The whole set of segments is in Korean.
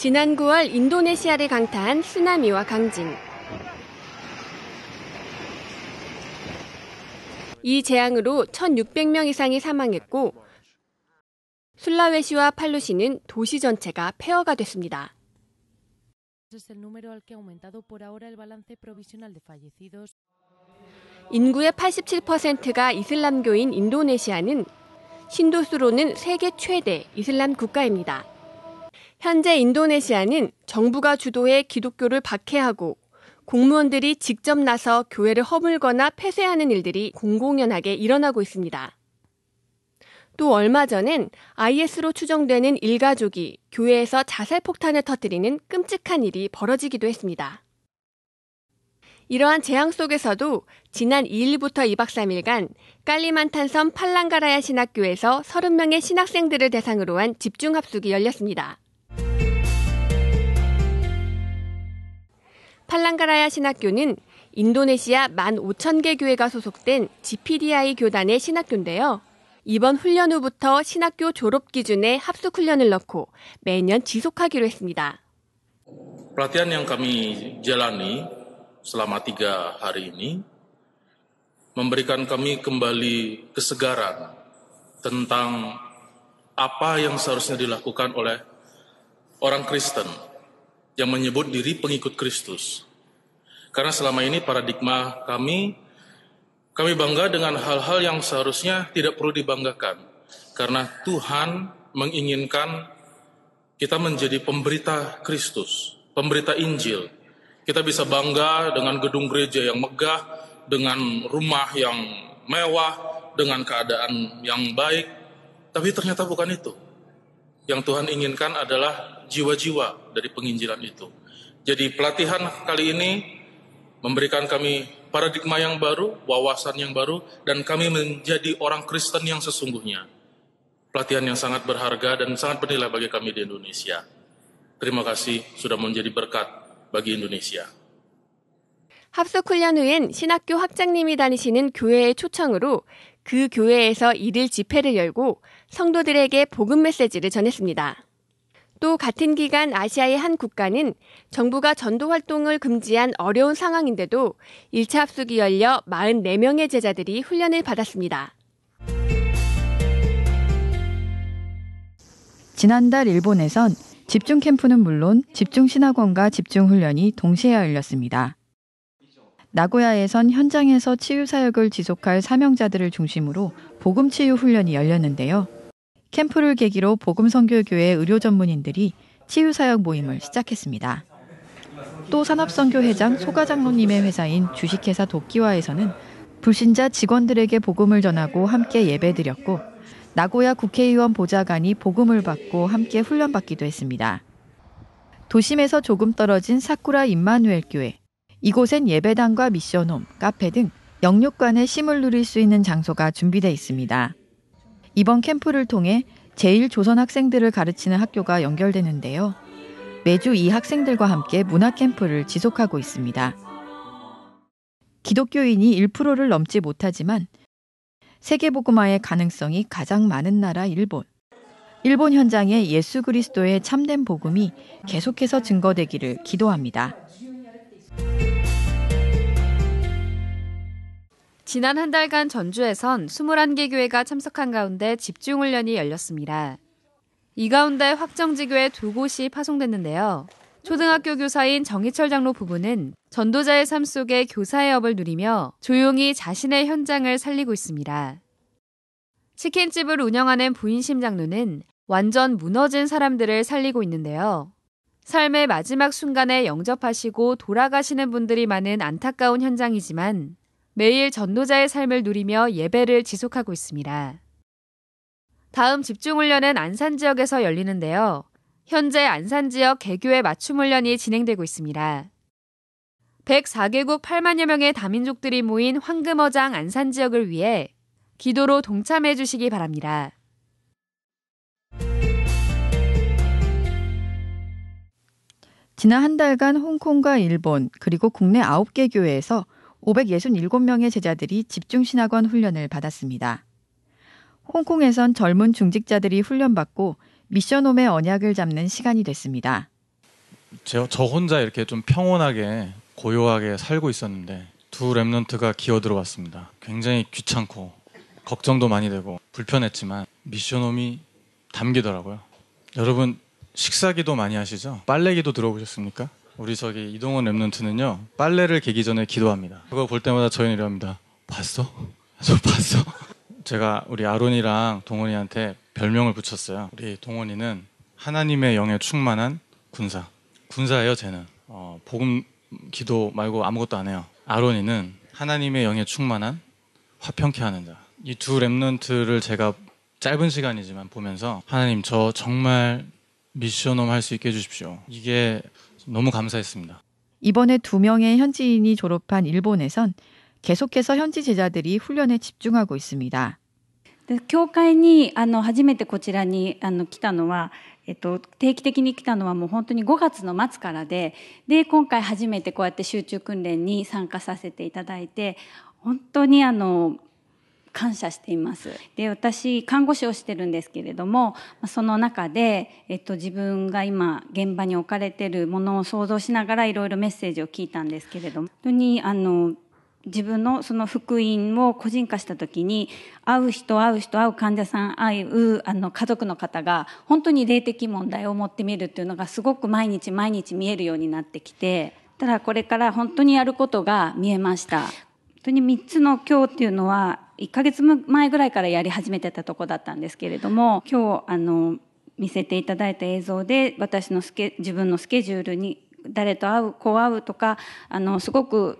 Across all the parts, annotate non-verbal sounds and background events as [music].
지난 9월 인도네시아를 강타한 쓰나미와 강진. 이 재앙으로 1,600명 이상이 사망했고 술라웨시와 팔루시는 도시 전체가 폐허가 됐습니다. 인구의 87%가 이슬람교인 인도네시아는 신도수로는 세계 최대 이슬람 국가입니다. 현재 인도네시아는 정부가 주도해 기독교를 박해하고 공무원들이 직접 나서 교회를 허물거나 폐쇄하는 일들이 공공연하게 일어나고 있습니다. 또 얼마 전엔 IS로 추정되는 일가족이 교회에서 자살 폭탄을 터뜨리는 끔찍한 일이 벌어지기도 했습니다. 이러한 재앙 속에서도 지난 2일부터 2박 3일간 깔리만탄섬 팔랑가라야 신학교에서 30명의 신학생들을 대상으로 한 집중합숙이 열렸습니다. 팔랑가라야 신학교는 인도네시아 15,000개 교회가 소속된 GPDI 교단의 신학교인데요. 이번 훈련 후부터 신학교 졸업 기준에 합숙 훈련을 넣고 매년 지속하기로 했습니다. Pelatihan yang kami jalani selama tiga hari ini memberikan kami kembali kesegaran tentang apa yang seharusnya dilakukan oleh orang Kristen yang menyebut diri pengikut Kristus. Karena selama ini paradigma kami kami bangga dengan hal-hal yang seharusnya tidak perlu dibanggakan, karena Tuhan menginginkan kita menjadi pemberita Kristus, pemberita Injil. Kita bisa bangga dengan gedung gereja yang megah, dengan rumah yang mewah, dengan keadaan yang baik, tapi ternyata bukan itu. Yang Tuhan inginkan adalah jiwa-jiwa dari penginjilan itu. Jadi pelatihan kali ini memberikan kami paradigma yang baru, wawasan yang baru, dan kami menjadi orang Kristen yang sesungguhnya. Pelatihan yang sangat berharga dan sangat bernilai bagi kami di Indonesia. Terima kasih sudah menjadi berkat bagi Indonesia. 합숙 훈련 후엔 신학교 학장님이 다니시는 교회의 초청으로 그 교회에서 일일 집회를 열고 성도들에게 복음 메시지를 전했습니다. 또 같은 기간 아시아의 한 국가는 정부가 전도 활동을 금지한 어려운 상황인데도 1차 합숙이 열려 44명의 제자들이 훈련을 받았습니다. 지난달 일본에선 집중 캠프는 물론 집중 신학원과 집중 훈련이 동시에 열렸습니다. 나고야에선 현장에서 치유 사역을 지속할 사명자들을 중심으로 복음 치유 훈련이 열렸는데요. 캠프를 계기로 복음선교교회 의료 전문인들이 치유사역 모임을 시작했습니다. 또 산업선교 회장 소가장로님의 회사인 주식회사 도끼와에서는 불신자 직원들에게 복음을 전하고 함께 예배드렸고 나고야 국회의원 보좌관이 복음을 받고 함께 훈련받기도 했습니다. 도심에서 조금 떨어진 사쿠라 임마누엘 교회. 이곳엔 예배당과 미션홈, 카페 등 영육간의 쉼을 누릴 수 있는 장소가 준비되어 있습니다. 이번 캠프를 통해 제1조선 학생들을 가르치는 학교가 연결되는데요. 매주 이 학생들과 함께 문화 캠프를 지속하고 있습니다. 기독교인이 1%를 넘지 못하지만 세계복음화의 가능성이 가장 많은 나라 일본. 일본 현장에 예수 그리스도의 참된 복음이 계속해서 증거되기를 기도합니다. 지난 한 달간 전주에선 21개 교회가 참석한 가운데 집중훈련이 열렸습니다. 이 가운데 확정지교회 두 곳이 파송됐는데요. 초등학교 교사인 정희철 장로 부부는 전도자의 삶 속에 교사의 업을 누리며 조용히 자신의 현장을 살리고 있습니다. 치킨집을 운영하는 부인심 장로는 완전 무너진 사람들을 살리고 있는데요. 삶의 마지막 순간에 영접하시고 돌아가시는 분들이 많은 안타까운 현장이지만 매일 전도자의 삶을 누리며 예배를 지속하고 있습니다. 다음 집중훈련은 안산 지역에서 열리는데요. 현재 안산 지역 개교의 맞춤 훈련이 진행되고 있습니다. 104개국 8만여 명의 다민족들이 모인 황금어장 안산 지역을 위해 기도로 동참해 주시기 바랍니다. 지난 한 달간 홍콩과 일본 그리고 국내 9개 교회에서 567명의 제자들이 집중신학원 훈련을 받았습니다. 홍콩에선 젊은 중직자들이 훈련받고 미션홈의 언약을 잡는 시간이 됐습니다. 저, 저 혼자 이렇게 좀 평온하게 고요하게 살고 있었는데 두 랩런트가 기어 들어왔습니다. 굉장히 귀찮고 걱정도 많이 되고 불편했지만 미션홈이 담기더라고요. 여러분 식사기도 많이 하시죠? 빨래기도 들어보셨습니까? 우리 저기 이동원 랩런트는요 빨래를 개기 전에 기도합니다. 그거 볼 때마다 저희는 이럽니다. 봤어? 저 봤어? [laughs] 제가 우리 아론이랑 동원이한테 별명을 붙였어요. 우리 동원이는 하나님의 영에 충만한 군사. 군사예요, 쟤는. 어, 복음 기도 말고 아무것도 안 해요. 아론이는 하나님의 영에 충만한 화평케 하는 자. 이 두 remnant를 제가 짧은 시간이지만 보면서 하나님 저 정말 mission home 할 수 있게 해주십시오. 이게 너무 감사했습니다. 이번에 두 명의 현지인이 졸업한 일본에선 계속해서 현지 제자들이 훈련에 집중하고 있습니다. で教会にあの初めてこちらにあの来たのは、えっと、定期的に来たのはもう本当に5月の末からでで今回初めてこうやって集中訓練に参加させていただいて本当にあの 感謝しています。で私看護師をしてるんですけれどもその中で、えっと、自分が今現場に置かれてるものを想像しながらいろいろメッセージを聞いたんですけれども本当にあの自分のその福音を個人化した時に会う人会う人会う患者さん会うあの家族の方が本当に霊的問題を持ってみるっていうのがすごく毎日毎日見えるようになってきてただこれから本当にやることが見えました。本当に3つの今日っていうのは1ヶ月前ぐらいからやり始めてたとこだったんですけれども今日あの見せていただいた映像で私のスケ自分のスケジュールに誰と会うこう会うとかあのすごく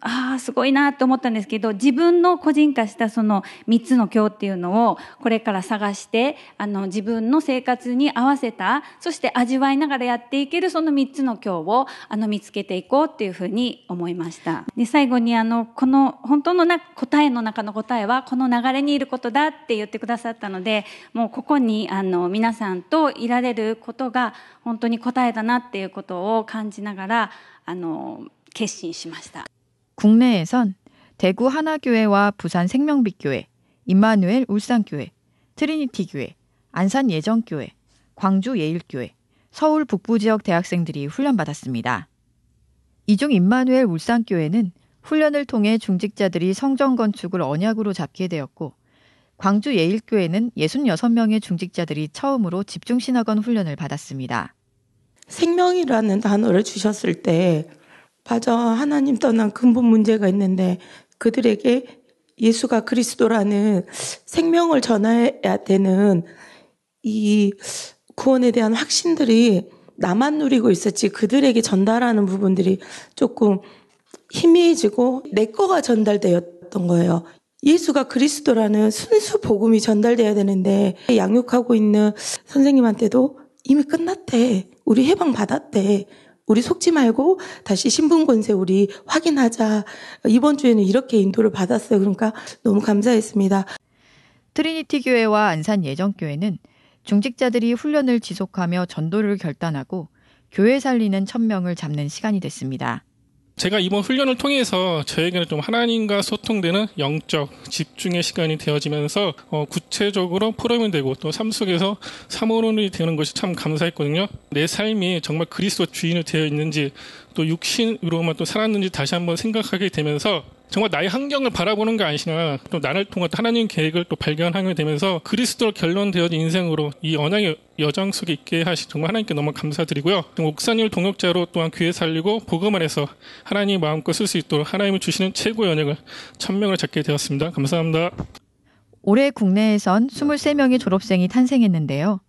ああすごいなと思ったんですけど自分の個人化したその3つの今日っていうのをこれから探してあの自分の生活に合わせたそして味わいながらやっていけるその3つの今日をあの見つけていこうっていうふうに思いました。で最後にあのこの本当のな答えの中の答えはこの流れにいることだって言ってくださったのでもうここにあの皆さんといられることが本当に答えだなっていうことを感じながらあの 決心しました 국내에선 대구 하나교회와 부산 생명빛교회, 임마누엘 울산교회, 트리니티교회, 안산 예정교회, 광주 예일교회, 서울 북부 지역 대학생들이 훈련받았습니다. 이 중 임마누엘 울산교회는 훈련을 통해 중직자들이 성전 건축을 언약으로 잡게 되었고 광주 예일교회는 66명의 중직자들이 처음으로 집중신학원 훈련을 받았습니다. 생명이라는 단어를 주셨을 때 맞아. 하나님 떠난 근본 문제가 있는데 그들에게 예수가 그리스도라는 생명을 전해야 되는 이 구원에 대한 확신들이 나만 누리고 있었지 그들에게 전달하는 부분들이 조금 희미해지고 내 거가 전달되었던 거예요. 예수가 그리스도라는 순수 복음이 전달돼야 되는데 양육하고 있는 선생님한테도 이미 끝났대. 우리 해방 받았대. 우리 속지 말고 다시 신분 권세 우리 확인하자. 이번 주에는 이렇게 인도를 받았어요. 그러니까 너무 감사했습니다. 트리니티 교회와 안산 예정 교회는 중직자들이 훈련을 지속하며 전도를 결단하고 교회 살리는 천명을 잡는 시간이 됐습니다. 제가 이번 훈련을 통해서 저에게는 좀 하나님과 소통되는 영적 집중의 시간이 되어지면서 어, 구체적으로 프로그램이 되고 또 삶 속에서 사모론이 되는 것이 참 감사했거든요. 내 삶이 정말 그리스도 주인이 되어 있는지 또 육신으로만 또 살았는지 다시 한번 생각하게 되면서 정말 나의 환경을 바라보는 게 아니라 또 나를 통한 하나님 계획을 또 발견하게 되면서 그리스도로 결론되어진 인생으로 이 언약의 여정 속에 있게 하시 정말 하나님께 너무 감사드리고요. 옥산일 동역자로 또한 교회 살리고 복음 안에서 하나님 마음껏 쓸 수 있도록 하나님을 주시는 최고의 언약을 천명을 잡게 되었습니다. 감사합니다. 올해 국내에선 23명의 졸업생이 탄생했는데요.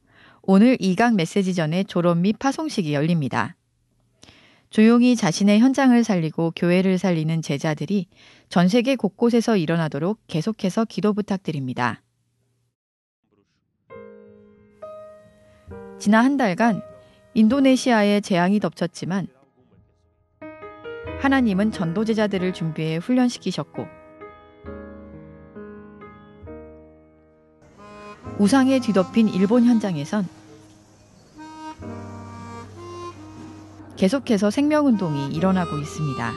오늘 이강 메시지 전에 졸업 및 파송식이 열립니다. 조용히 자신의 현장을 살리고 교회를 살리는 제자들이 전 세계 곳곳에서 일어나도록 계속해서 기도 부탁드립니다. 지난 한 달간 인도네시아에 재앙이 덮쳤지만 하나님은 전도 제자들을 준비해 훈련시키셨고 우상에 뒤덮인 일본 현장에선 계속해서 생명운동이 일어나고 있습니다.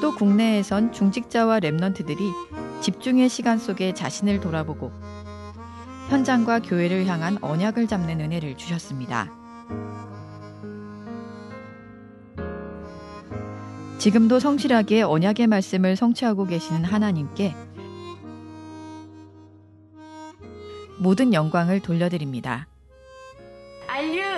또 국내에선 중직자와 랩넌트들이 집중의 시간 속에 자신을 돌아보고 현장과 교회를 향한 언약을 잡는 은혜를 주셨습니다. 지금도 성실하게 언약의 말씀을 성취하고 계시는 하나님께 모든 영광을 돌려드립니다. 알류